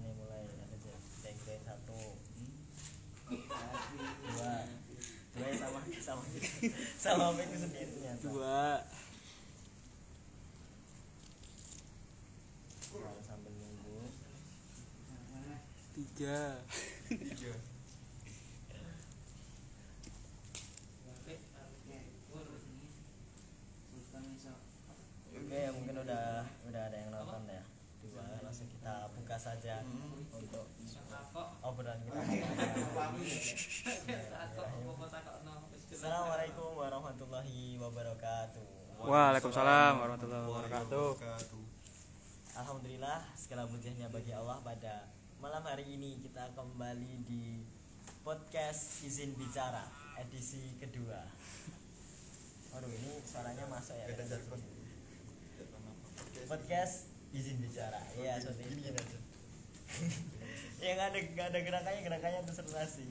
nih mulai ada jeng satu. Dua. Dua ya sama sama sama aku sendiri ternyata. Dua. Sambil nunggu. Tiga oke ya mungkin udah udah ada yang nonton ya dua langsung kita buka saja untuk obrolan kita Assalamualaikum warahmatullahi wabarakatuh Waalaikumsalam warahmatullahi wabarakatuh Alhamdulillah segala pujiannya bagi Allah pada malam hari ini kita kembali di podcast izin bicara edisi kedua. Waduh ini suaranya masuk ya. Podcast izin bicara. Iya seperti ini. yang ada nggak ada gerakannya gerakannya terserah sih.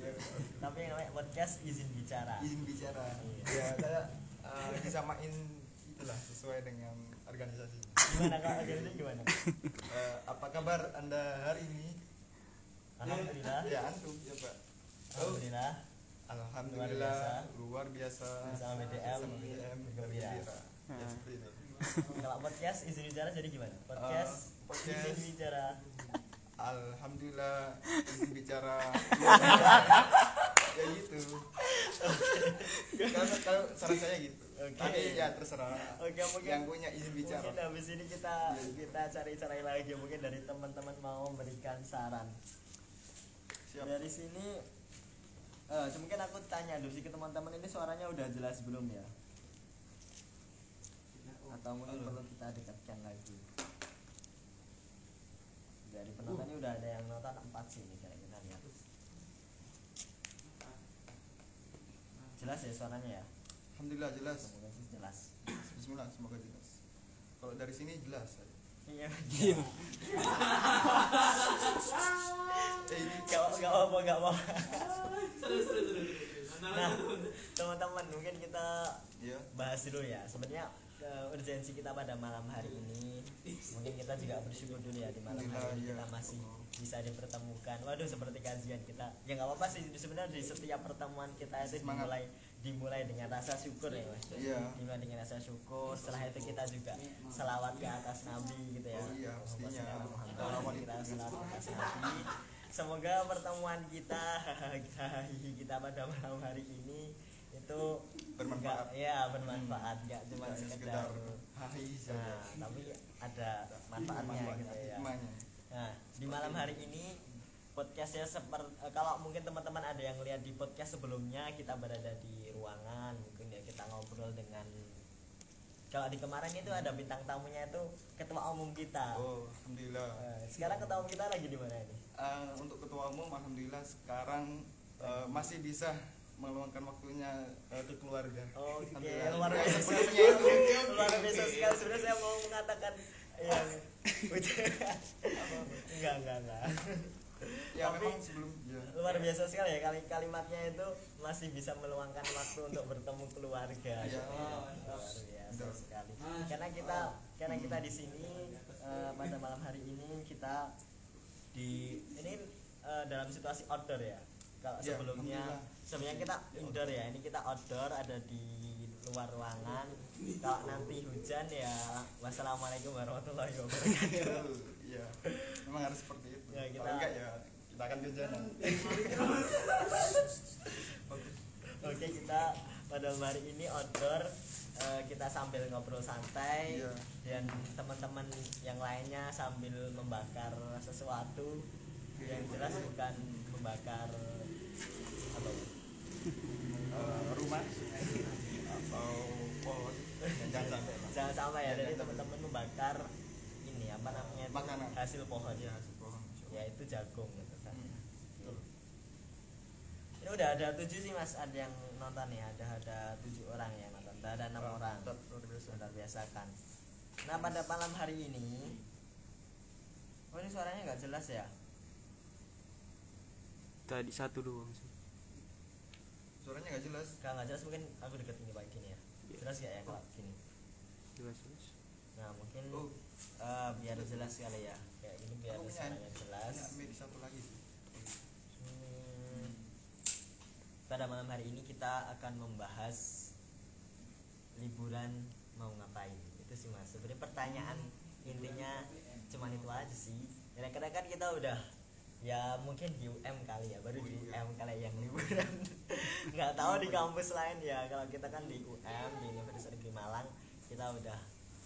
Tapi yang namanya podcast izin bicara. izin bicara Iya. ya saya uh, disamain itulah sesuai dengan organisasi Gimana kak? Gimana? Eh, apa kabar anda hari ini Alhamdulillah. ya antum ya pak Alhamdulillah. alhamdulillah luar biasa Bersama BDM, Bersama BDM bergembira. ya Hmm. seperti itu Kalau podcast izin bicara jadi gimana? Podcast, Eh, podcast. izin bicara. alhamdulillah izin bicara ya gitu kalau kalau saran saya gitu Oke. tapi ya terserah Oke, mungkin- yang punya izin bicara Mungkin habis ini kita kita cari-cari lagi mungkin dari teman-teman mau memberikan saran. Siap Dari sini eh mungkin aku tanya dulu sih ke teman-teman ini suaranya udah jelas belum ya? Atau mungkin perlu kita dekatkan lagi. Dari penonton ini udah ada yang nonton empat sih nih kira kita lihat. Jelas ya suaranya ya? alhamdulillah jelas Semoga sih jelas. Bismillah semoga jelas kalau dari sini jelas Iya. iya Gak gak apa gak apa. Nah, teman-teman mungkin kita ya bahas dulu ya. Sebenarnya eh, urgensi kita pada malam hari ini mungkin kita juga bersyukur dulu ya di malam hari ini Alhamdulillah, kita iya. masih bisa dipertemukan. Waduh seperti kajian kita. Ya nggak apa-apa sih sebenarnya di setiap pertemuan kita itu dimulai dimulai dengan rasa syukur ya mas. Iya. Dimulai dengan rasa syukur. Setelah itu kita juga selawat ke atas Nabi gitu ya. Oh iya, pastinya. Selawat kita selawat ke atas Nabi. Semoga pertemuan kita kita pada malam hari ini itu Bermanfaat. nggak- ya bermanfaat nggak cuma Tidak hanya sekedar sekedar hai nah, tapi ada manfaatnya gitu ya nah di malam hari ini podcastnya seperti kalau mungkin teman-teman ada yang lihat di podcast sebelumnya kita berada di ruangan mungkin ya kita ngobrol dengan kalau di kemarin itu ada bintang tamunya itu ketua umum kita. Oh alhamdulillah. Nah, sekarang ketua umum kita lagi di mana ini? Eh, untuk ketua umum alhamdulillah sekarang eh, masih bisa meluangkan waktunya eh, ke keluarga. Oke, Alhamdulillah. luar Ya, biasa. sebelumnya itu luar biasa sekali. Sebenarnya saya mau mengatakan yang enggak enggak enggak. Ya Tapi- memang sebelum ya Luar biasa sekali ya kali kalimatnya itu masih bisa meluangkan waktu untuk bertemu keluarga. Iya. luar biasa Betul. sekali. Karena kita karena kita di sini eh, pada malam hari ini kita di ini eh, dalam situasi outdoor ya. Kalau Iya, sebelumnya sebenarnya kita indoor ya. Ini kita outdoor ada di luar ruangan. Kalau nanti hujan ya wassalamualaikum warahmatullahi wabarakatuh. iya memang harus seperti itu Ya, kita- kalau enggak ya kita akan kehujanan Oke kita pada hari ini outdoor eh, kita sambil ngobrol santai Iya. dan teman-teman yang lainnya sambil membakar sesuatu yang jelas bukan membakar apa ya? Eh, rumah atau pohon jangan sampai jangan sampai ya jadi jangan teman-teman membakar ini apa namanya? Makanan. hasil pohon ya yaitu jagung gitu kan. Hmm, betul. ini udah ada tujuh sih mas ada yang nonton ya. Ada ada tujuh orang yang nonton. Ada ada enam orang. luar biasa. Luar biasa kan. Nah pada malam hari ini oh ini suaranya nggak jelas ya? Tadi satu doang sih. Suaranya nggak jelas. Kalau nggak jelas. Mungkin aku deket ini pak gini ya. Iya. jelas nggak ya kalau gini? Jelas jelas. Nah mungkin oh Eh, biar jelas kali ya. Kayak ini biar suaranya jelas. mic satu lagi Hmm, pada malam hari ini kita akan membahas liburan mau ngapain. Itu sih mas. Sebenarnya pertanyaan intinya cuman itu aja sih. Kira-kira kan kita udah ya mungkin di UM kali ya baru di Oh, iya. UM kali yang liburan. Nggak tahu di kampus lain ya. Kalau kita kan di UM di Universitas Negeri Malang kita udah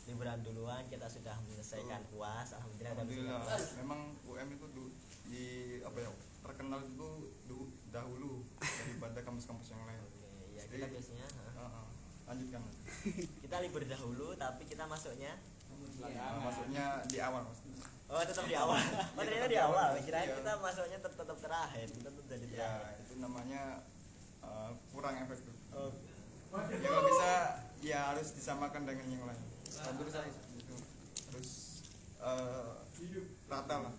liburan duluan kita sudah menyelesaikan uas alhamdulillah Alhamdulillah memang UM itu du- di apa ya terkenal itu du- dahulu daripada kampus-kampus yang lain. Oke, ya Jadi, kita biasanya ha. uh-uh. lanjutkan. kita libur dahulu tapi kita masuknya Uh, masuknya di awal mas. oh tetap di awal oh ternyata di awal kirain kita masuknya tetap tetap terakhir kita tetap jadi Ya terakhir itu namanya uh, kurang efektif. oh, Ya kalau bisa ya harus disamakan dengan yang lain. Menurut saya. Terus uh, rata lah.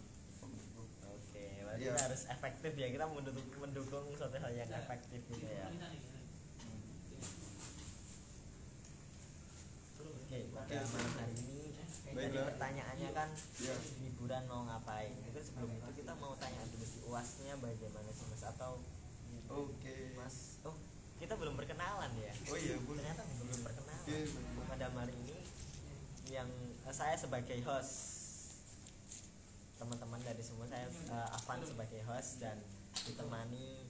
oke berarti Iya. kita harus efektif ya kita mendukung mendukung suatu hal yang efektif gitu ya oke pada malam hari ini tadi Baiklah. pertanyaannya kan Iya. liburan mau ngapain itu sebelum itu kita mau tanya dulu si uasnya bagaimana sih mas atau Oke. mas oh kita belum berkenalan ya Oh iya boleh. ternyata belum berkenalan baik. pada hari ini yang eh, saya sebagai host. Teman-teman dari semua saya eh, Avan sebagai host dan ditemani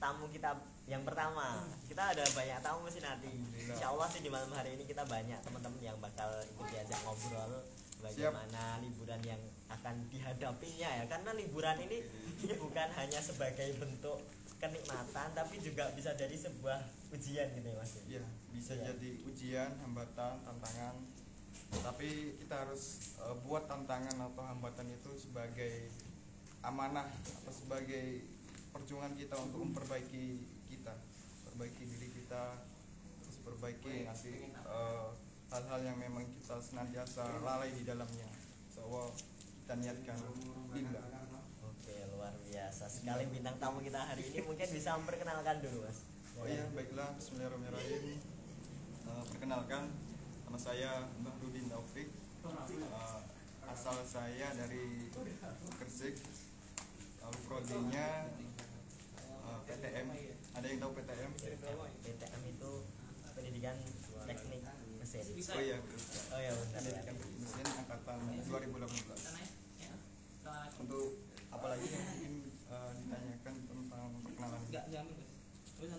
tamu kita yang pertama. Kita ada banyak tamu sih nanti. Insya Allah sih di malam hari ini kita banyak teman-teman yang bakal ikut diajak ngobrol bagaimana liburan yang akan dihadapinya ya. Karena liburan ini bukan hanya sebagai bentuk kenikmatan tapi juga bisa jadi sebuah ujian gitu ya mas. Iya, bisa Iya. jadi ujian, hambatan, tantangan. Tapi kita harus uh, buat tantangan atau hambatan itu sebagai amanah atau sebagai perjuangan kita untuk memperbaiki kita, perbaiki diri kita, terus perbaiki nanti uh, hal-hal yang memang kita senantiasa lalai di dalamnya. So, kita niatkan. Oke luar biasa sekali bintang tamu kita hari ini mungkin bisa memperkenalkan dulu mas. Oh iya, baiklah. Bismillahirrahmanirrahim. Eh, perkenalkan, nama saya Mbah Rudin Taufik. Eh, asal saya dari Gresik. Lalu prodinya eh, PTM. Ada yang tahu PTM? PTM itu pendidikan teknik mesin. Oh iya, Oh ya benar. pendidikan mesin angkatan 2018. Untuk apalagi yang ingin eh, ditanyakan tentang perkenalan?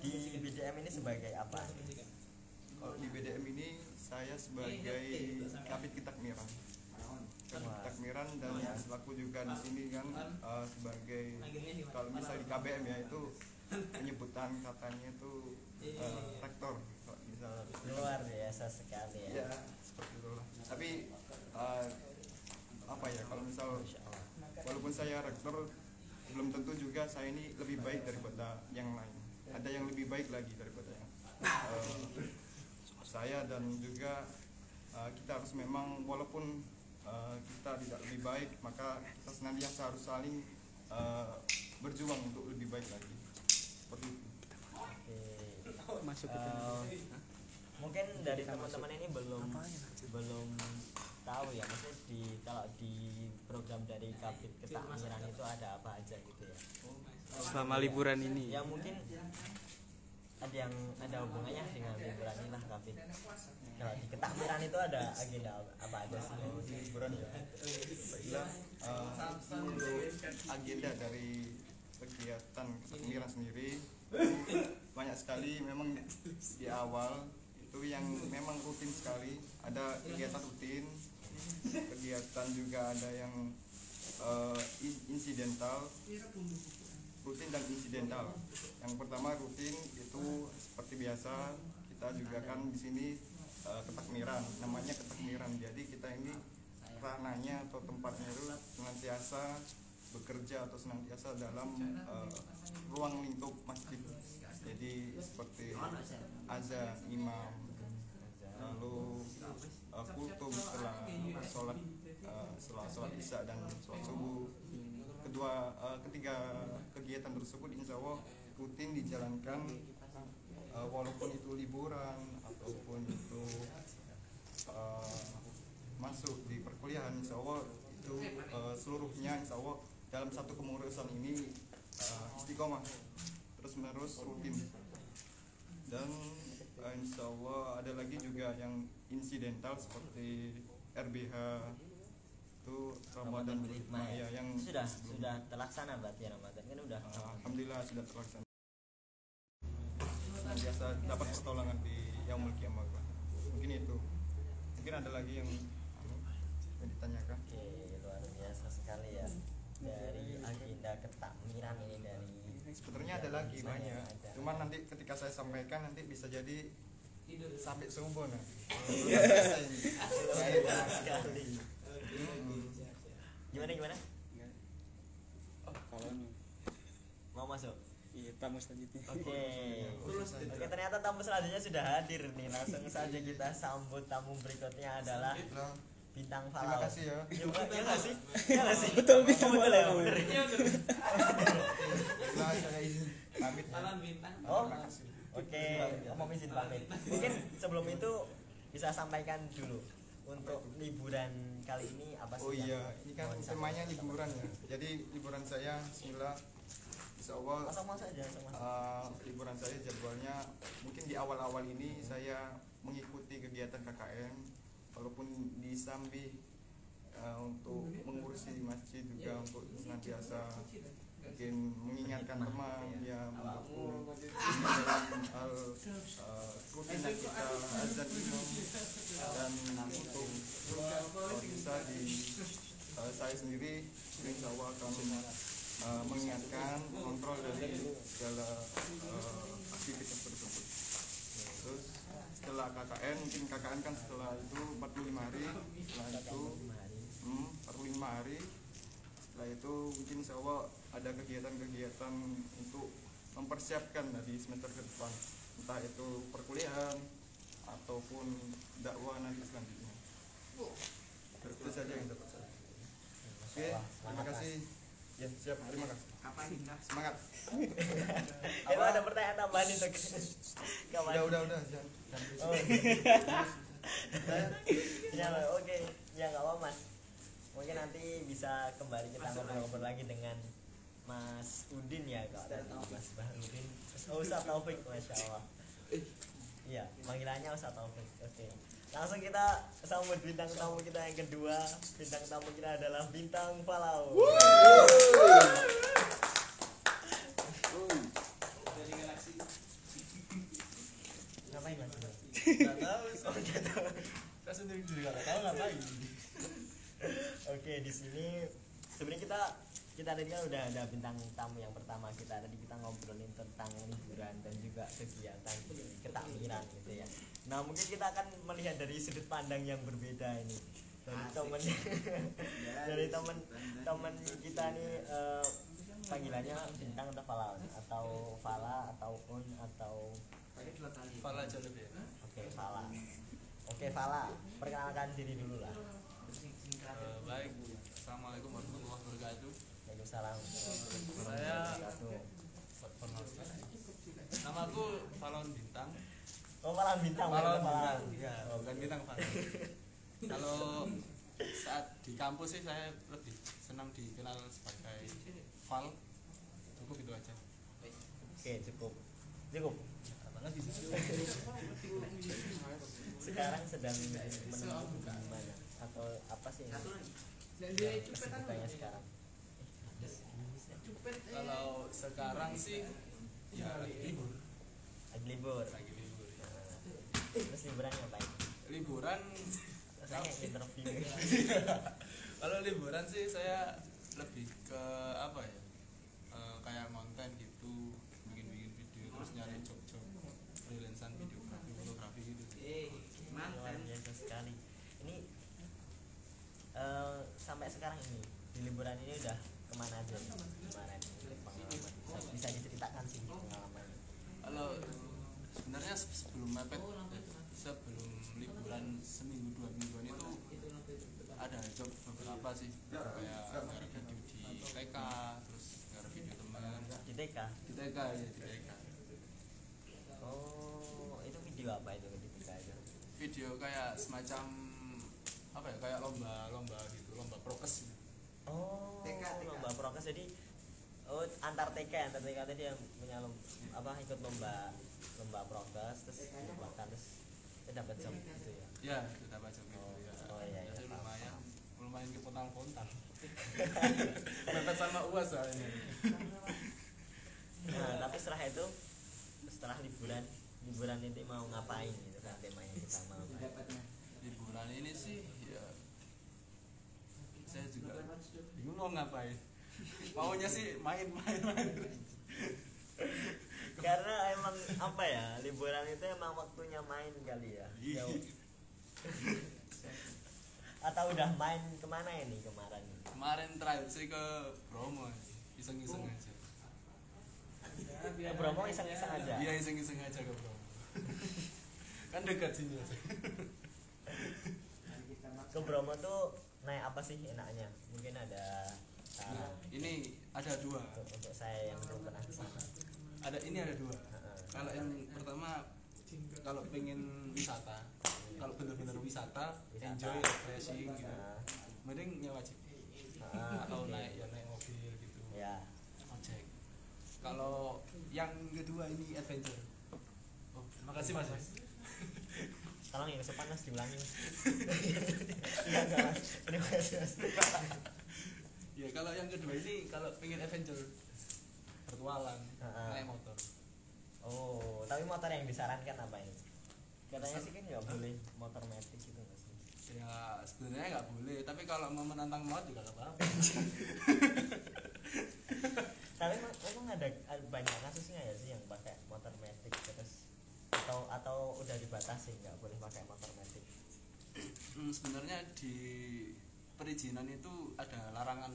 Di BDM ini sebagai apa? Kalau di BDM ini saya sebagai kabit kitakmiran. Kabit kitakmiran dan selaku juga di sini kan eh, sebagai kalau misalnya di KBM ya itu penyebutan katanya itu eh, rektor kalau misal Luar biasa sekali ya. Ya. seperti itulah. Tapi eh, apa ya kalau misal walaupun saya rektor belum tentu juga saya ini lebih baik daripada yang lain. Ada yang lebih baik lagi daripada yang eh, saya dan juga eh, kita harus memang walaupun eh, kita tidak lebih baik maka kita senantiasa harus saling eh, berjuang untuk lebih baik lagi. Seperti itu. Oke. Masuk ke Eh, mungkin dari teman-teman ini belum belum tahu ya maksudnya di kalau di program dari kabit ketakmiran itu ada apa aja gitu ya? Selama liburan ini. ya mungkin ada yang ada hubungannya dengan liburan ini lah kabit kalau di ketakmiran itu ada agenda apa aja sih di liburan? Ya baiklah untuk agenda dari kegiatan ketakmiran sendiri banyak sekali memang di awal itu yang memang rutin sekali. Ada kegiatan rutin kegiatan juga ada yang in- insidental rutin dan insidental. Yang pertama rutin itu seperti biasa kita juga kan di sini eh, ketakmiran namanya ketakmiran jadi kita ini rananya atau tempatnya itu senantiasa bekerja atau senantiasa dalam eh, ruang lingkup masjid. Jadi seperti azan imam lalu uh, kultum setelah sholat uh, setelah sholat isya dan sholat subuh. Kedua ketiga kegiatan tersebut insya Allah rutin dijalankan uh, walaupun itu liburan ataupun itu uh, masuk di perkuliahan insya Allah itu eh, seluruhnya insya Allah dalam satu kemurusan ini eh, istiqomah terus menerus rutin. Dan eh, insya Allah ada lagi juga yang insidental seperti RBH itu Ramadan berhikmah ya yang sudah sebelum- sudah terlaksana berarti Ramadan udah Eh, Alhamdulillah sudah terlaksana. Biasa dapat pertolongan di Yaumul Kiamah Pak. mungkin itu. Mungkin ada lagi yang yang ditanyakan? Oke luar biasa sekali ya. Dari agenda ketakmiran ini dari sebenarnya ada lagi banyak ada. cuman nanti ketika saya sampaikan nanti bisa jadi sampai subuh nah. Luar biasa sekali gimana gimana? Kalau mau masuk iya tamu selanjutnya Oke. Oke, ternyata tamu selanjutnya sudah hadir nih. Langsung saja kita sambut tamu berikutnya adalah bintang terima Falau. kasih ya Ya enggak ya nggak sih? Ya nggak sih? Betul, bintang Betul ya, Falau. bener. saya izin pamit ya. Oh. terima kasih Oke, mau izin pamit. Mungkin sebelum itu bisa sampaikan dulu untuk liburan kali ini apa sih? Oh iya, ini kan temanya liburan ya. Jadi liburan saya Bismillah Insya Allah masuk aja, masuk. uh, liburan saya jadwalnya mungkin di awal-awal ini saya mengikuti kegiatan KKN walaupun di Sambi uh, untuk mengurusi masjid juga untuk senantiasa mungkin mengingatkan teman ya mendukung dalam hal uh, rutinitas kita azan imam dan untuk kalau bisa di uh, saya sendiri insya Allah akan uh, mengingatkan kontrol dari segala uh, aktivitas tersebut terus setelah KKN mungkin KKN kan setelah itu 45 hari setelah itu hmm, 45 hari. Setelah itu mungkin Allah ada kegiatan-kegiatan untuk mempersiapkan di semester ke depan. Entah itu perkuliahan ataupun dakwah nanti selanjutnya. Itu saja yang dapat saya. Oke terima kasih ya siap terima kasih semangat. Emang ada pertanyaan tambahan itu? Kapan? udah udah udah jangan. Oh. ya oke. Ya nggak apa mas. Mungkin nanti bisa kembali kita ngobrol-ngobrol lagi dengan Mas Udin ya kalau ada Mas Bahrudin oh, Ustaz Taufik masya Allah. Iya panggilannya Ustaz Taufik. Oke langsung kita sambut bintang tamu kita yang kedua bintang tamu kita adalah bintang Palau ngapain tahu, oh nggak tahu. saya sendiri juga gak tahu ngapain. Oke, di sini sebenarnya kita kita tadi kan udah ada bintang tamu yang pertama kita. Tadi kita ngobrolin tentang liburan dan juga kegiatan ketakmiran gitu ya. Nah mungkin kita akan melihat dari sudut pandang yang berbeda ini. Dari temen dari temen temen kita nih eh, panggilannya bintang atau fala? Atau fala atau un atau Fala aja lebih. oke fala. Oke fala. Perkenalkan diri dulu lah Eh, baik, assalamualaikum warahmatullahi wabarakatuh. Waalaikumsalam Saya Wabarakatuh. perkenalkan. Namaku Falon Bintang. Malam bintang, malam. Bintang. Ya, bukan bintang Falon. Kalau saat di kampus sih saya lebih senang dikenal sebagai Fal. Cukup itu aja. Oke cukup, cukup. Sekarang sedang menempuh gimana atau apa sih yang yang kesibukannya sekarang? Kalau sekarang sih ya lagi libur. Lagi libur. Terus liburan ngapain? Liburan. Saya yang interview. kalau liburan sih saya lebih ke apa ya? Eh, kayak konten gitu bikin bikin video terus nyari job job freelancean videografi fotografi gitu. Luar biasa sekali. Ini eh, sampai sekarang ini di liburan ini udah ke mana aja? Kemarin bisa, bisa diceritakan sih pengalaman kalau sebenarnya se- sebelum mepet sebelum liburan seminggu dua mingguan itu ada job beberapa sih? Kayak ngarep video di TK terus ngarep video teman. Di TK di TK ya di TK oh itu video apa itu di TK itu? Video kayak semacam apa ya kayak lomba lomba gitu lomba prokes. Gitu. oh TK, TK. lomba prokes. Jadi oh antar TK antar TK tadi yang punya lom- apa ikut lomba lomba prokes terus bahkan terus dapat job gitu ya? Ya kita baca gitu Oh, ya oh, iya, Ya, iya, sih paham, lumayan paham. lumayan kepontal-pontal mepet sama uas soalnya nah tapi setelah itu setelah liburan liburan itu mau ngapain gitu kan temanya kita mau liburan ini sih ya saya juga bingung mau ngapain maunya sih main-main main karena emang apa ya liburan itu emang waktunya main kali ya Iya. Jauh. atau udah main ke mana ini kemarin? Kemarin terakhir sih ke Bromo iseng-iseng aja. Ke Bromo iseng-iseng aja? Iya iseng-iseng aja ke Bromo. Kan dekat sini aja. Ke Bromo tuh naik apa sih enaknya? Mungkin ada Nah, ini ada dua. Untuk, untuk saya yang belum pernah ke sana. Ada ini ada dua. Kalau yang pertama kalau pengen wisata kalau bener-bener wisata, Wisata. enjoy refreshing gitu. Nah, mending nyewa jeep ah, atau naik ya naik mobil gitu. Ya. Ojek. Kalau yang kedua ini adventure. Oh terima kasih mas. Tolong yang sopan mas diulangi mas. Enggak, enggak, mas. Terima kasih mas. Ya kalau yang kedua ini kalau pengen adventure bertualang Ah, ah. naik motor. Oh tapi motor yang disarankan apa ini katanya sih kan nggak boleh motor metik gitu nggak sih? Ya sebenarnya nggak boleh tapi kalau mau menantang maut juga nggak apa-apa. Tapi emang, emang ada, ada banyak kasusnya ya sih yang pakai motor metik terus atau atau udah dibatasi nggak boleh pakai motor metik? Hmm, sebenarnya di perizinan itu ada larangan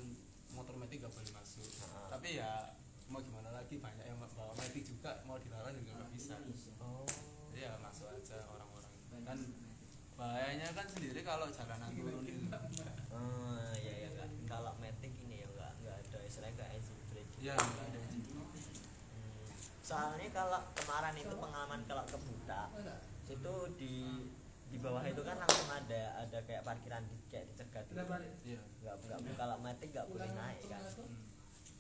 motor metik nggak boleh masuk. Ah. tapi ya mau gimana lagi banyak yang bawa metik juga mau dilarang juga nggak bisa. Oh ya masuk aja orang-orang kan bahayanya kan sendiri kalau jalanan turun itu oh iya ya nggak kalau metik ini ya nggak nggak ada istilahnya nggak engine brake ya nggak ada izin. Hmm. soalnya kalau kemarin itu pengalaman kalau ke Buta itu di di bawah itu kan langsung ada ada kayak parkiran di kayak dicegat gitu. iya nggak nggak kalau metik nggak boleh naik kan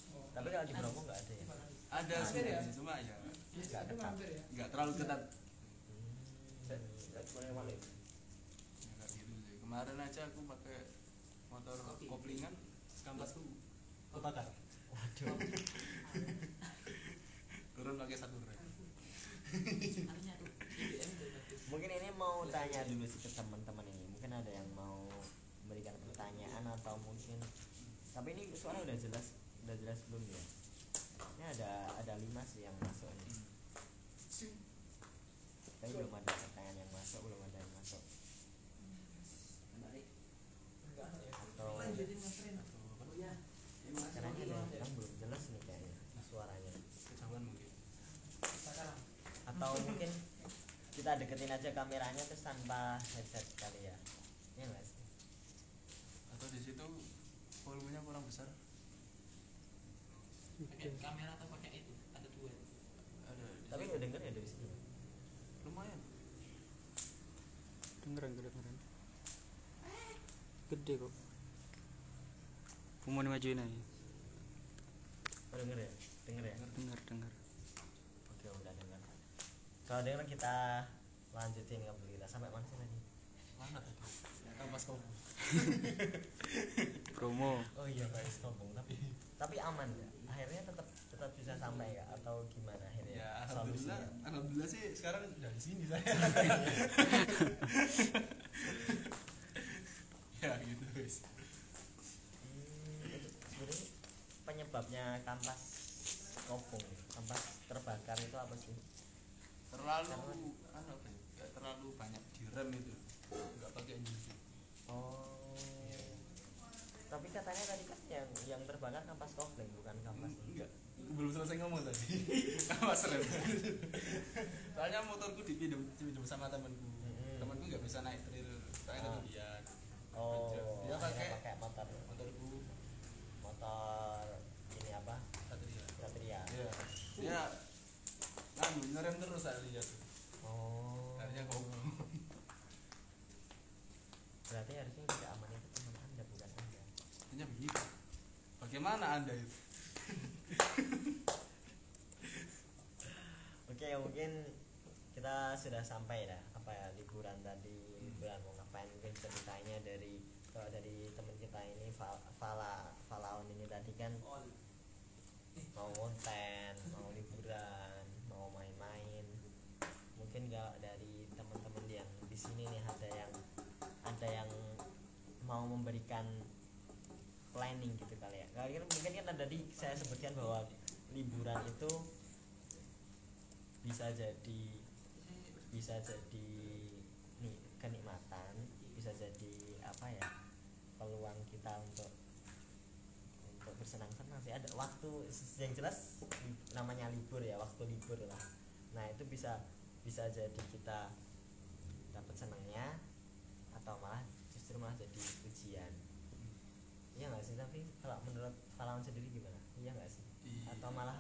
Hmm. tapi kalau di Bromo nggak ada ya ada sebenarnya cuma ya nggak dekat nggak terlalu ketat. Ya kayak gitu sih kemarin aja aku pakai motor koplingan. Kampasku kebakar. Waduh. Turun pakai satu rem mungkin ini mau tanya dulu sih ke teman-teman ini. Mungkin ada yang mau memberikan pertanyaan atau mungkin tapi ini soalnya udah jelas udah jelas belum ya? Ini ada ada lima sih yang masuk nih tapi belum ada pertanyaan yang masuk belum ada yang masuk atau karena ini ada yang belum jelas nih kayaknya suaranya kejauhan mungkin atau mungkin kita deketin aja kameranya terus tanpa headset kali ya. Nggak sih? Atau di situ volumenya kurang besar? Kamera atau pakai itu? Ada dua. Ada tapi nggak denger ya dari sini lumayan. Dengeran kedengeran gede kok. Mau dimajuin aja? Oh, denger ya? Denger ya? Dengar dengar oke udah denger. Kalau denger kita lanjutin ngobrol kita sampai mana sih tadi? Mana tadi? Kampas kau promo. Oh iya guys ngomong tapi tapi aman ya akhirnya tetap tetap bisa sampai ya atau gimana akhirnya ya alhamdulillah solusinya? alhamdulillah sih sekarang udah di sini saya. Ya gitu guys. Hmm, itu sebenarnya penyebabnya kampas kopong kampas terbakar itu apa sih? Terlalu kan apa ya? nggak terlalu banyak direm itu nggak pakai engine Oh. Tapi katanya tadi kan yang yang terbakar kampas kopling bukan kampas. enggak belum selesai ngomong tadi kampas rem soalnya motorku dipinjam dipinjam sama temanku Mm-mm. temanku nggak bisa naik trail soalnya Ah. kemudian Oh. dia pakai pakai motor motorku motor ini apa? satria Satria. Iya. Dia nganu ngerem terus saya lihat. Oh. Kok. berarti harusnya tidak aman itu teman anda bukan anda. Hanya begitu bagaimana anda itu? Oke mungkin kita sudah sampai dah apa ya liburan tadi. Liburan mau ngapain? Mungkin ceritanya dari kalau dari teman kita ini Fal- Fala Falaon ini tadi kan mau konten mau liburan mau main-main. Mungkin gak dari di sini nih ada yang ada yang mau memberikan planning gitu kali ya. Kali kan mungkin kan tadi saya sebutkan bahwa liburan itu bisa jadi bisa jadi nih kenikmatan bisa jadi apa ya peluang kita untuk untuk bersenang-senang sih. Ada waktu yang jelas namanya libur ya waktu libur lah. Nah itu bisa bisa jadi kita dapat senangnya atau malah justru malah jadi ujian iya nggak sih tapi kalau menurut Falawan sendiri gimana? Iya nggak sih? Iya. atau malah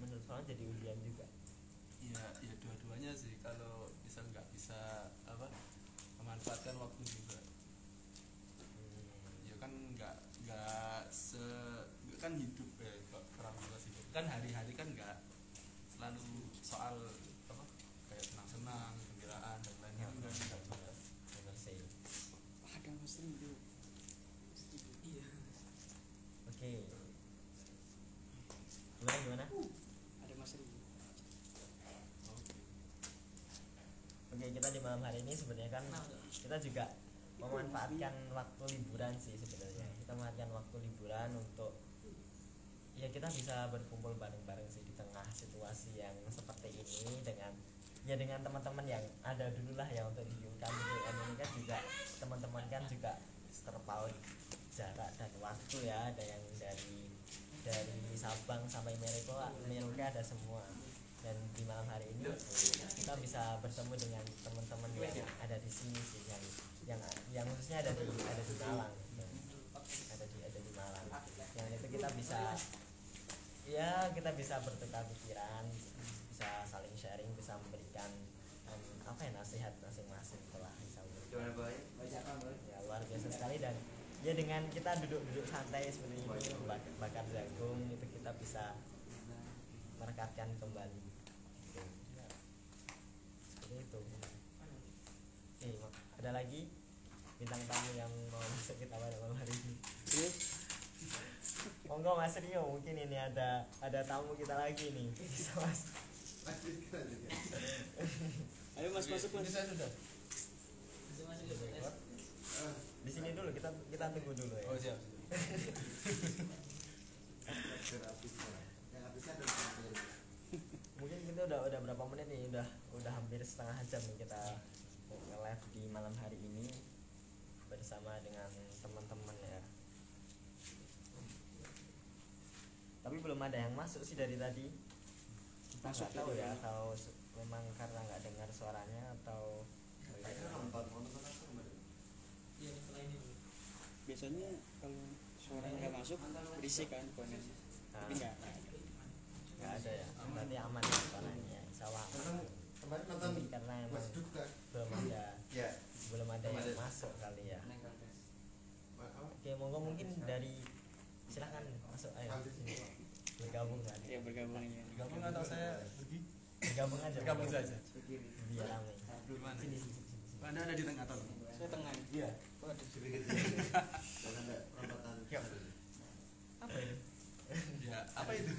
menurut Falawan jadi ujian juga? Ya ya dua-duanya sih. Kalau misal nggak bisa apa memanfaatkan waktu juga. Hmm, ya kan nggak nggak se kan hidup ya kok kurang jelas hidup. Kan hari-hari kan nggak selalu soal apa kayak senang-senang gembiraan dan lain-lain ya, kan bener, nggak bener, juga bener sih ada mas Rindu Iya. oke gimana gimana ada mas Rindu oke Oke kita di malam hari ini sebenarnya kan kita juga memanfaatkan waktu liburan sih sebenarnya. Kita memanfaatkan waktu liburan untuk ya kita bisa berkumpul bareng-bareng sih di tengah situasi yang seperti ini dengan ya dengan teman-teman yang ada dulu lah ya untuk di UKM UKM ini kan juga teman-teman kan juga terpaut jarak dan waktu ya ada yang dari dari Sabang sampai Merauke Merauke ada semua dan di malam hari ini kita bisa bertemu dengan teman-teman yang ada di sini sih yang yang yang khususnya ada di ada di Malang. Gitu. ada di ada di Malang. Yang itu kita bisa ya kita bisa bertukar pikiran bisa saling sharing bisa memberikan em, apa ya nasihat masing-masing telah bisa memberikan. Ya luar biasa sekali. Dan ya dengan kita duduk-duduk santai seperti ini bakar, bakar jagung itu kita bisa merekatkan kembali. gitu. Itu. Oke, Ma- ada lagi bintang tamu yang mau masuk kita pada malam hari ini? Monggo mas Rio mungkin ini ada ada tamu kita lagi nih. Bisa mas. Ayo mas masuk mas. saya sudah. Di sini dulu kita kita tunggu dulu ya. Oh siap mungkin kita udah udah berapa menit nih? Udah udah hampir setengah jam nih kita nge-live di malam hari ini bersama dengan teman-teman ya. Tapi belum ada yang masuk sih dari tadi. Kita Masuk nggak tahu dari ya mana? atau memang karena nggak dengar suaranya atau Iya, biasanya kalau suaranya nggak masuk berisik kan konen tapi nggak nggak ada ya. Berarti aman ya ya Allah. Aman. kemarin nonton karena emang belum ada. Ya belum ada yang Ada. masuk kali ya. Oke, monggo mungkin dari silakan masuk ayo. Bergabung kan ya bergabung ya gabung atau saya pergi? Bergabung aja gabung saja. Biar ramai sini sini, sini. anda ada di tengah atau? Saya tengah. Iya. Waduh. Yuk. apa ini? Ya apa itu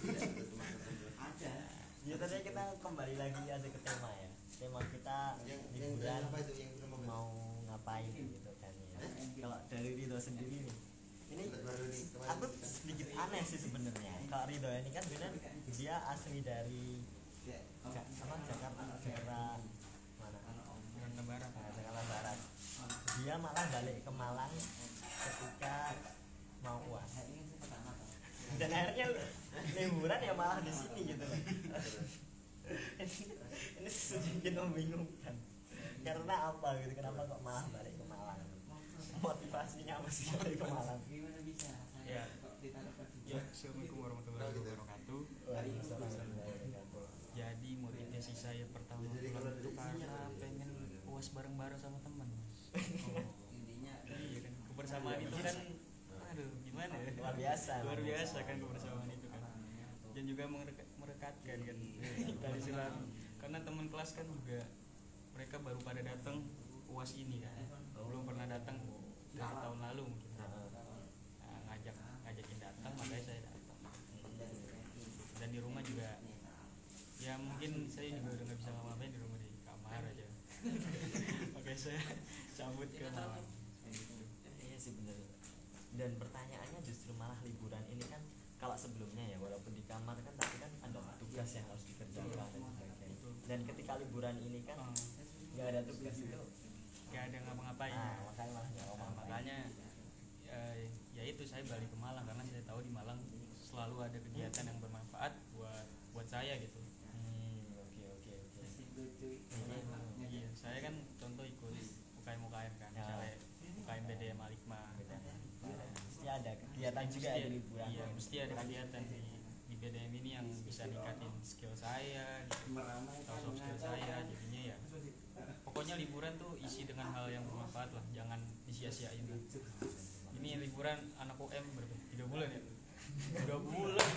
ya tadi kita kembali lagi aja ke tema ya. Tema kita yang liburan yang apa itu? Yang belum mau mau ngapain gitu kan ya. Kalau dari Ridho sendiri nih ini aku sedikit aneh sih sebenarnya. Kalau Ridho ini kan sebenarnya dia asli dari ya apa Jakarta daerah mana? Jakarta Barat. Nah, Jakarta Barat. Dia malah balik ke Malang ketika mau uas dan akhirnya liburan ya malah di sini gitu. Loh ini sedikit membingungkan. Karena apa gitu? Kenapa kok malah balik ke Malang? Motivasinya apa sih balik ke Malang? Ya. Ya assalamualaikum warahmatullahi wabarakatuh. Jadi motivasi saya pertama itu karena pengen puas bareng-bareng sama teman mas kebersamaan itu kan aduh gimana ya? Luar biasa luar biasa kan kebersamaan. kan dan juga mereka- merekatkan kan. Dari silam karena teman kelas kan juga mereka baru pada datang uas ini kan. Belum pernah datang. Dari tahun lalu mungkin. Nah, ngajak ngajakin datang makanya saya datang. Dan di rumah juga ya mungkin saya juga udah nggak bisa ngapa-ngapain di rumah di kamar aja. Makanya saya cabut ke Malang iya sih bener. Dan pertanyaannya justru malah kalau sebelumnya ya walaupun di kamar kan tapi kan ada tugas yang harus dikerjakan dan sebagainya. Dan ketika liburan ini kan Oh, nggak ada tugas itu. Nggak ada ngapa-ngapain. Nah makanya malah nggak ngomong makanya ya, ya itu saya balik ke Malang karena saya tahu di Malang selalu ada kegiatan yang bermanfaat buat buat saya gitu. Hmm oke oke oke. Iya saya kan contoh ikut UKM UKM kan Ya. misalnya UKM BDM Alikma. Mesti ada kegiatan juga iya mesti ada kegiatan di di BDM ini yang bisa ningkatin skill saya gitu. Atau soft skill saya jadinya ya. Pokoknya liburan tuh isi dengan hal yang bermanfaat lah jangan disia-siain lah. ini liburan anak UM berapa tiga bulan ya? Tiga bulan.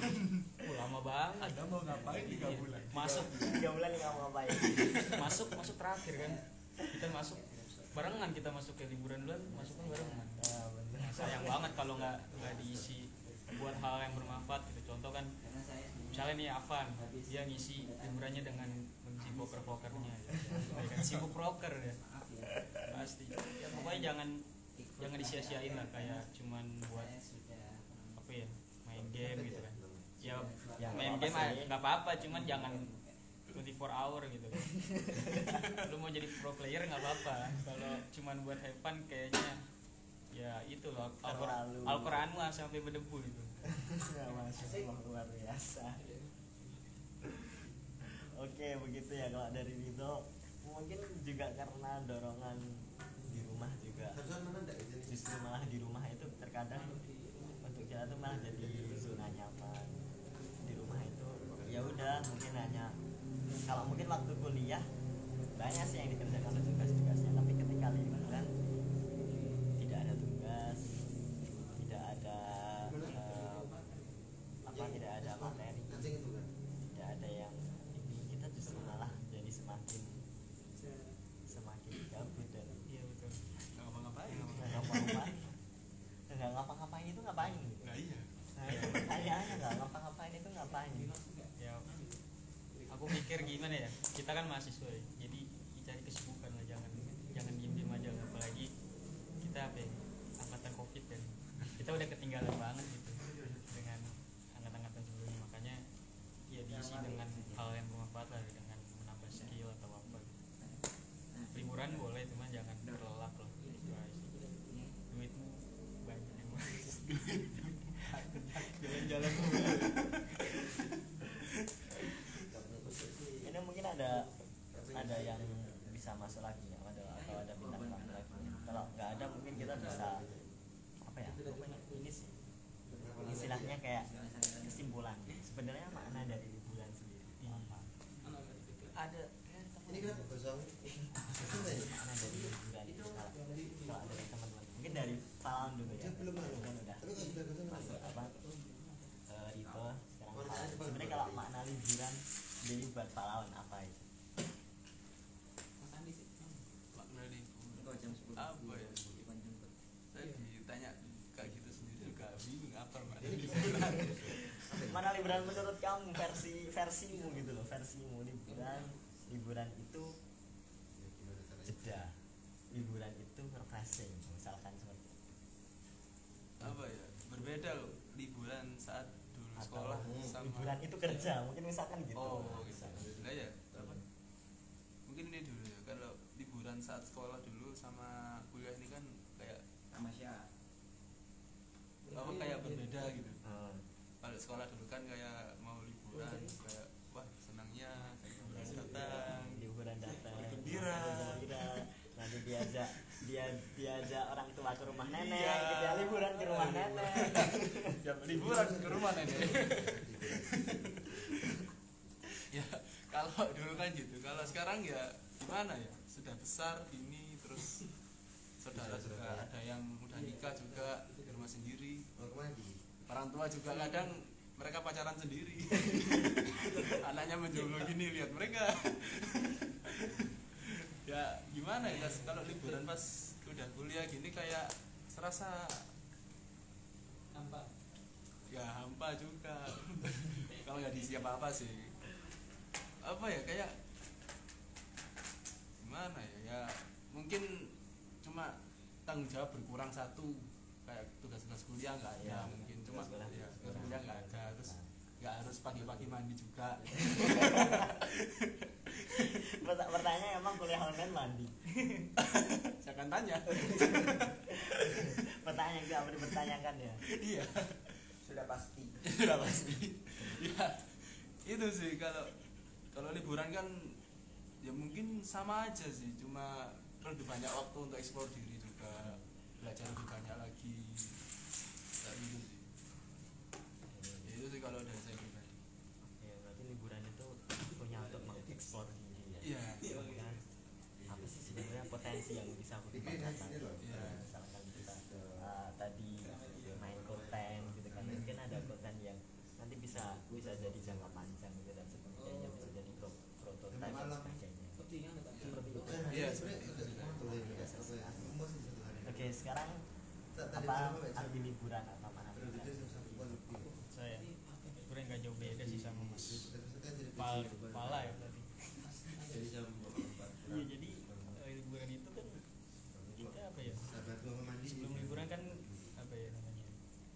Oh, lama banget. Anda mau ngapain tiga Iya. bulan? masuk. Tiga bulan nggak mau ngapain. Masuk masuk terakhir kan? Kita masuk. Barengan kita masuk ke liburan duluan masuk kan barengan. Ah. Nah, sayang banget kalau nggak nggak diisi buat hal yang bermanfaat gitu. Contoh kan misalnya nih Avan dia ngisi liburannya dengan mengisi poker pokernya ya. Dia kan? Sibuk poker ya. Pasti. Ya, pokoknya jangan jangan disia-siain lah kayak cuman buat apa ya main game gitu kan. ya, Ya, main game nggak apa-apa cuman jangan 24 hour gitu. Kan lu mau jadi pro player nggak apa-apa. Kalau cuman buat have fun kayaknya ya itu loh Al-Quran. Al-Quran sampai berdebu gitu Nggak masuk luar biasa. Oke begitu ya kalau dari Ridho mungkin juga karena dorongan di rumah juga. Justru malah di rumah itu terkadang untuk kita tuh malah jadi zona nyaman. Di rumah itu ya udah mungkin hanya kalau mungkin waktu kuliah banyak sih yang dikerjakan untuk tugas-tugasnya tapi ketika liburan tidak ada tugas tidak ada eh, apa tidak ada materi tidak ada yang ini kita justru malah jadi semakin semakin gabut dan iya betul Nggak ngapa-ngapain. nggak ngapa-ngapain nggak ngapa-ngapain itu ngapain Nggak iya. nah, itu pertanyaannya nggak ngapa-ngapain itu ngapain ya aku mikir gimana ya kita kan mahasiswa ya jadi cari kesibukan lah jangan jangan diem diem aja lah. apalagi kita apa ya, angkatan covid dan kita udah ketinggalan banget gitu dengan angkatan-angkatan sebelumnya makanya ya diisi dengan hal yang bermanfaat lah dengan menambah skill atau apa gitu. liburan boleh cuman jangan terlelap lah itu aja sih. duitmu banyak yang jalan-jalan ini mungkin ada ada yang bisa masuk lagi ya ada atau ada bintang tamu lagi kalau nggak ada mungkin kita bisa apa ya pokoknya ini sih istilahnya kayak kesimpulan. Sebenarnya makna dari liburan sendiri itu apa? Ada. Ini kenapa kosong? makna dari liburan itu kalau kalau ada dari teman-teman mungkin dari Falan dulu ya Belum ada. kan udah Tapi kalau sudah kosong masuk masuk. apa eh, Rito sekarang Falan. sebenarnya kalau makna liburan jadi buat Falawan apa itu Makna liburan. Apa ya? Saya ditanya kayak gitu sendiri juga bingung apa makna liburan. mana liburan menurut kamu versi versimu gitu loh versimu liburan liburan itu jeda liburan itu refreshing misalkan seperti itu. Apa ya? Berbeda loh liburan saat dulu atau sekolah sama liburan itu kerja mungkin misalkan gitu. Nah ya, apa? Mungkin ini dulu ya. Kalau liburan saat sekolah dulu sama kuliah ini kan kayak apa kayak berbeda gitu. Hmm. Kalau sekolah dulu kan kayak mau liburan kayak wah senangnya liburan datang. liburan datang Gembira. gembira nanti diajak dia diajak orang tua ke rumah nenek Iya. kita liburan ke rumah nenek Ya, liburan ke rumah nenek. ya kalau dulu kan gitu. Kalau sekarang ya gimana ya? Sudah besar ini terus saudara juga ada yang udah nikah juga di rumah sendiri. Orang tua juga kadang mereka pacaran sendiri. Anaknya menjomblo gini lihat mereka. Ya gimana ya kalau liburan pas udah kuliah gini kayak serasa nampak ya hampa juga. Kalau nggak diisi apa apa sih. Apa ya kayak gimana ya ya mungkin cuma tanggung jawab berkurang satu kayak tugas-tugas kuliah nggak ada Iya, mungkin cuma tugas kuliah ya, tugas kuliah nggak ada terus nggak harus pagi-pagi mandi juga. Pertanyaan emang kuliah online mandi? Saya akan tanya. Pertanyaan yang tidak dipertanyakan ya? Iya. Sudah pasti. sudah pasti. Ya itu sih kalau kalau liburan kan ya mungkin sama aja sih cuma lebih banyak waktu untuk eksplor diri juga belajar lebih banyak lagi. Kayak gitu sih. Ya, itu sih kalau dari saya pribadi ya berarti liburan itu punya untuk mengeksplor diri ya iya Kemudian, apa sih sebenarnya potensi yang bisa aku dikembangkan Iya. misalkan kita uh, tadi main konten gitu kan mungkin ada konten yang nanti bisa bisa jadi jangka panjang gitu dan sebagainya bisa jadi pro prototype dan sebagainya kepentingan tetap seperti itu Iya, oke sekarang apa arti liburan atau mana saya liburan nggak jauh beda sih sama mas Pal pala ya tadi Jadi jam empat. iya jadi eh, liburan itu kan kita apa ya Sabar gua mau mandi. sebelum liburan kan apa ya namanya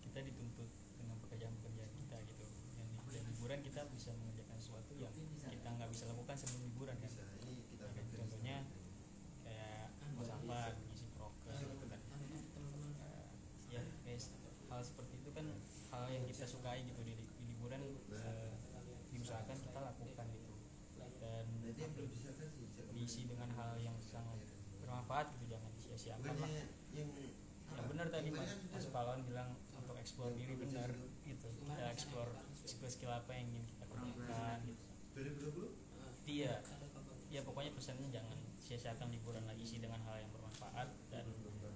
kita dituntut dengan pekerjaan-pekerjaan kita gitu yang liburan kita bisa mengerjakan sesuatu yang kita nggak bisa lakukan sebelum liburan kan. Kita Ya kan, contohnya kayak musafir ngisi prokes gitu kan. Eh, ya guys hal seperti itu kan hal yang kita sukai gitu di, di liburan eh, diusahakan kita lakukan gitu. Dan kan diisi dengan hal yang sangat bermanfaat gitu jangan disia-siakan lah. Yang ya benar tadi mas. mas Palon bilang untuk eksplor diri benar gitu ya eksplor skill-skill apa yang ingin kita kerjakan gitu. 2020 iya. Ya pokoknya pesannya jangan sia-siakan liburan lagi sih dengan hal yang bermanfaat dan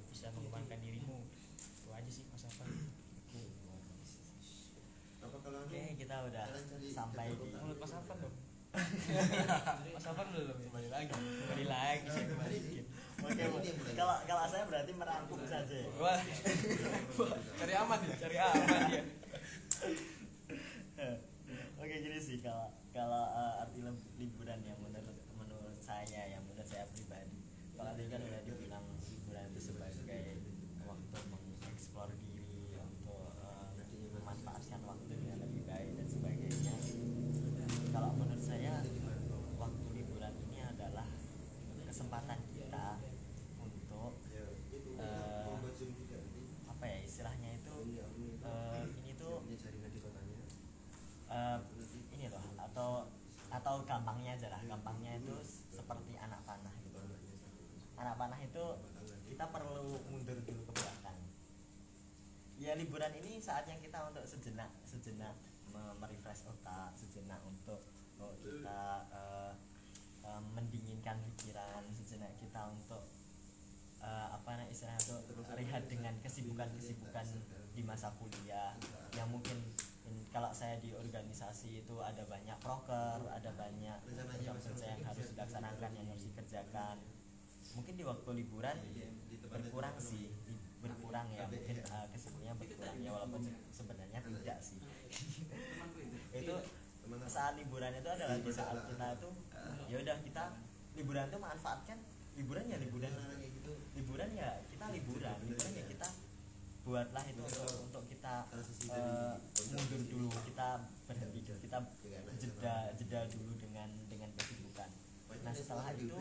bisa mengembangkan dirimu. Itu aja sih mas Afan apa kalau oke anu kita udah sampai di menurut mas Afan dong. Mas Afan belum kembali lagi. Kembali lagi. Saya kembali. Dikit oke kalau kalau saya berarti merangkum saja. Wah. Cari aman ya cari aman ya Oke jadi sih kalau kalau uh, arti lib- liburan yang menurut menurut saya yang menurut saya pribadi. Kalau tadi kan udah dibilang liburan itu sebagai waktu mengeksplor diri untuk uh, memanfaatkan waktunya lebih baik dan sebagainya kalau menurut saya waktu liburan ini adalah kesempatan kita untuk ya itu Eh, membuat zoom juga nanti apa ya istilahnya itu ini ini eh, ini tuh punya jaringan di kotanya eh, ini loh atau atau gampangnya aja lah gampangnya itu seperti anak panah gitu anak panah itu kita perlu mundur dulu ke belakang ya liburan ini saatnya kita untuk sejenak sejenak me- merefresh otak sejenak untuk untuk kita eh, eh, mendinginkan pikiran sejenak kita untuk eh, apa istilahnya itu rehat dengan kesibukan-kesibukan di masa kuliah. Yang mungkin in- kalau saya di organisasi itu ada banyak proker, ada banyak kerja yang harus dilaksanakan, yang harus dikerjakan. Mungkin di waktu liburan berkurang sih, berkurang ya mungkin eh, kesibukannya berkurang ya walaupun se- sebenarnya tidak sih. itu. Saat liburan itu adalah di saat kita itu ya udah kita liburan itu manfaatkan liburan ya liburan. Gitu. Liburan ya kita liburan. liburan ya kita buatlah itu untuk untuk kita eh, mundur dulu kita berhenti dulu. Kita jeda jeda dulu dengan dengan kesibukan. Nah setelah itu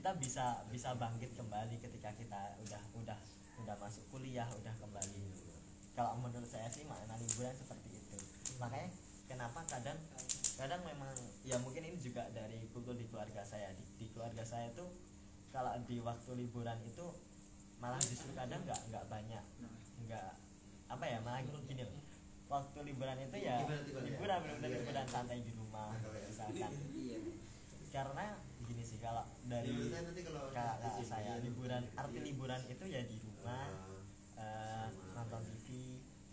kita bisa bisa bangkit kembali ketika kita udah udah udah masuk kuliah udah kembali. Kalau menurut saya sih makna liburan seperti itu. Makanya kenapa kadang kadang memang ya mungkin ini juga dari kultur di keluarga saya. Di, di keluarga saya itu kalau di waktu liburan itu malah justru kadang nggak nggak banyak. Nggak apa ya malah gini loh. Waktu liburan itu ya gimana? liburan benar-benar liburan santai di rumah misalkan. Karena gini sih kalau dari nanti kalau kakak kakak di saya liburan iya. arti liburan itu ya di rumah eh, nonton TV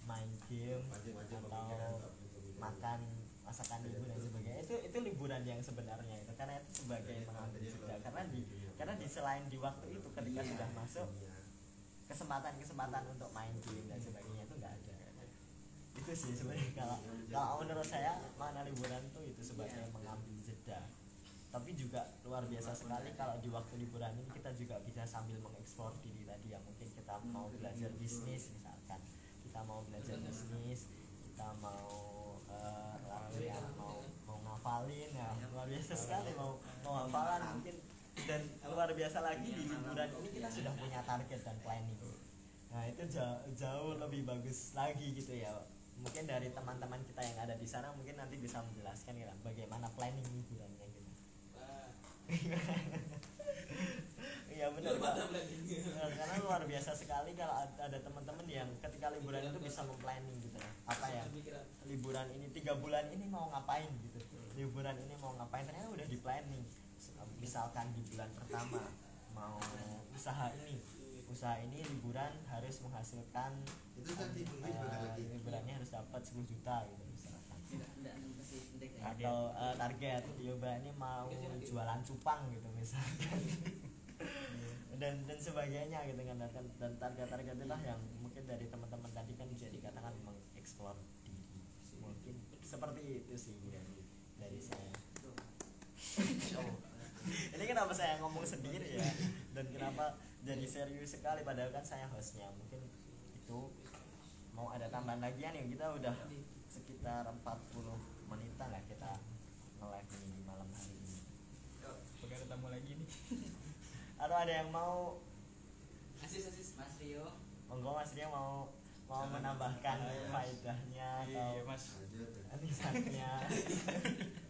main game atau makan masakan ibu dan sebagainya. Itu itu liburan yang sebenarnya itu karena itu sebagai mengambil jeda karena di karena di selain di waktu itu ketika Iya. sudah masuk Iya. kesempatan-kesempatan untuk main game dan sebagainya itu nggak ada. Itu sih sebenarnya. Kalau kalau menurut saya makna liburan itu itu sebagai mengambil jeda tapi juga luar biasa sekali kalau di waktu liburan ini kita juga bisa sambil mengeksplor diri tadi ya. Mungkin kita mau belajar bisnis misalkan. Kita mau belajar bisnis kita mau eh, ya, mau mau ngafalin ya. Luar biasa sekali mau mau hafalan mungkin. Dan luar biasa lagi di liburan ini kita sudah punya target dan planning. Nah itu jauh, jauh lebih bagus lagi gitu ya. Mungkin dari teman-teman kita yang ada di sana mungkin nanti bisa menjelaskan ya bagaimana planning liburannya gitu iya benar Pak. Nah, karena luar biasa sekali kalau ad- ada teman-teman yang ketika liburan itu bisa memplanning gitu ya. Apa ya? Liburan ini tiga bulan ini mau ngapain gitu. Liburan ini mau ngapain? Ternyata udah di planning. Misalkan di bulan pertama mau usaha ini. Usaha ini liburan harus menghasilkan Itu lagi. liburannya harus dapat 10 juta gitu atau eh, target. Yoba ini mau jualan cupang gitu misalkan. Dan dan sebagainya gitu kan. Dan, dan target-target itulah yang mungkin dari teman-teman tadi kan bisa dikatakan mengeksplor diri mungkin seperti itu sih dari dari saya. Ini kenapa saya ngomong sendiri ya? Dan kenapa jadi serius sekali? Padahal kan saya hostnya. Mungkin itu mau ada tambahan lagi ya nih kita udah sekitar 40 menitan lah kita nge-live ini di malam hari ini. Ada tamu lagi nih? Atau ada yang mau? Asis, asis, Mas Rio. monggo mas dia mau mau menambahkan faedahnya atau iya mas. Lanjut. anisannya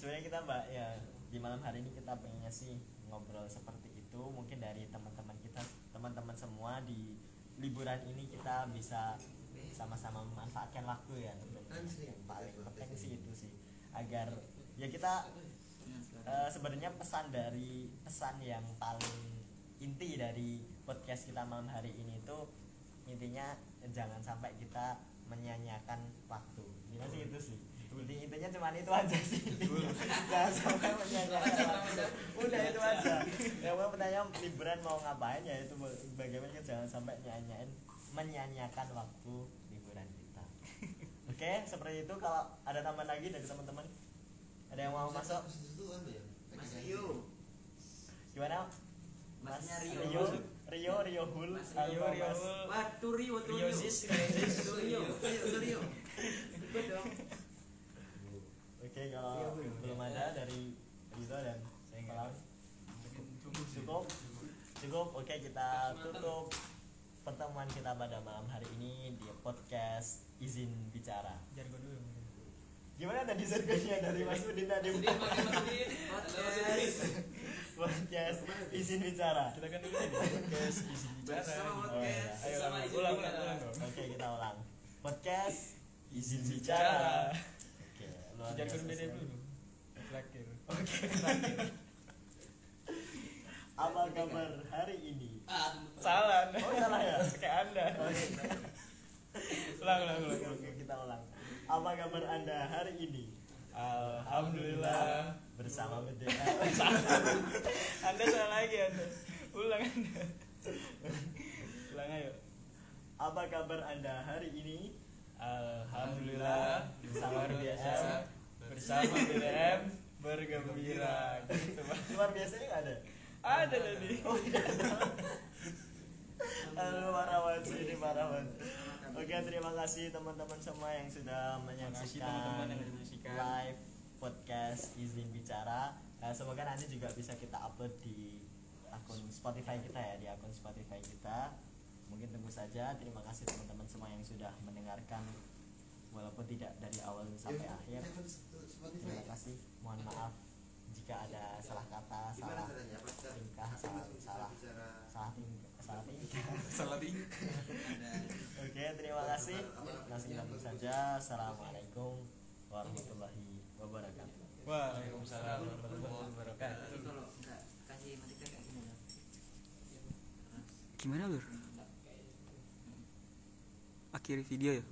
sebenarnya kita mbak ya di malam hari ini kita pengennya sih ngobrol seperti itu. Mungkin dari teman-teman kita teman-teman semua di liburan ini kita bisa sama-sama memanfaatkan waktu ya. Yang paling penting sih. itu sih. Agar ya kita eh, sebenarnya pesan dari pesan yang paling inti dari podcast kita malam hari ini itu intinya jangan sampai kita menyanyiakan waktu. Gimana sih itu sih. Inti intinya cuma itu aja sih. Jangan sampai menyanyiakan waktu. udah itu aja. Yang mau pertanyaan liburan mau ngapain? Ya itu bagaimana jangan sampai nyanyiin menyanyiakan waktu oke seperti itu kalau ada tambahan lagi dari teman-teman? Ada yang mau masuk? ya? Mas Rio. gimana? Mas Masnya Rio. Rio Rio Rio Hul. Mas Rio, Rio Hul. Wah, Rio, Rio. Rio, Rio, tuh Rio. Ikut dong. Oke kalau belum ada dari Riza dan saya Kelang cukup cukup. Oke kita tutup pertemuan kita pada malam hari ini di podcast izin bicara. Jargon dulu gimana tadi serganya dari Mas Udin tadi? Podcast. Podcast izin bicara. Kita kan dulu podcast isi bicara. Oh, iya. ayo ulang izin ulang ulang oke kita ulang. Podcast izin bicara. oke jargon beda dulu. Terakhir. Oke, terakhir. Apa kabar hari ini? Ah, salah. Oh, salah ya? kayak anda. Oke, ulang ulang ulang oke, kita ulang. Apa kabar Anda hari ini? alhamdulillah Bersama bendera. anda salah lagi anda ulang anda ulang ayo Apa kabar Anda hari ini? alhamdulillah Bersama luar biasa bersama BBM bergembira gitu. Luar biasanya nggak ada? ada tadi Oh, ada. Aduh, parah banget sih ini banget. Oke, terima kasih teman-teman semua yang sudah menyaksikan teman-teman yang menyaksikan. live podcast izin bicara. Nah, semoga nanti juga bisa kita upload di akun Spotify kita ya, di akun Spotify kita. Mungkin tunggu saja. Terima kasih teman-teman semua yang sudah mendengarkan walaupun tidak dari awal sampai akhir. Terima kasih. Mohon maaf jika ada salah kata, salah tingkah, salah salah salah tingkah, salah tingkah. salah tinggi Oke, terima kasih. Nah, segitu saja. Assalamualaikum warahmatullahi wabarakatuh. Waalaikumsalam warahmatullahi wabarakatuh. Tapi kalau enggak kasih matikan kayak gini loh. Gimana lur? Akhiri video ya?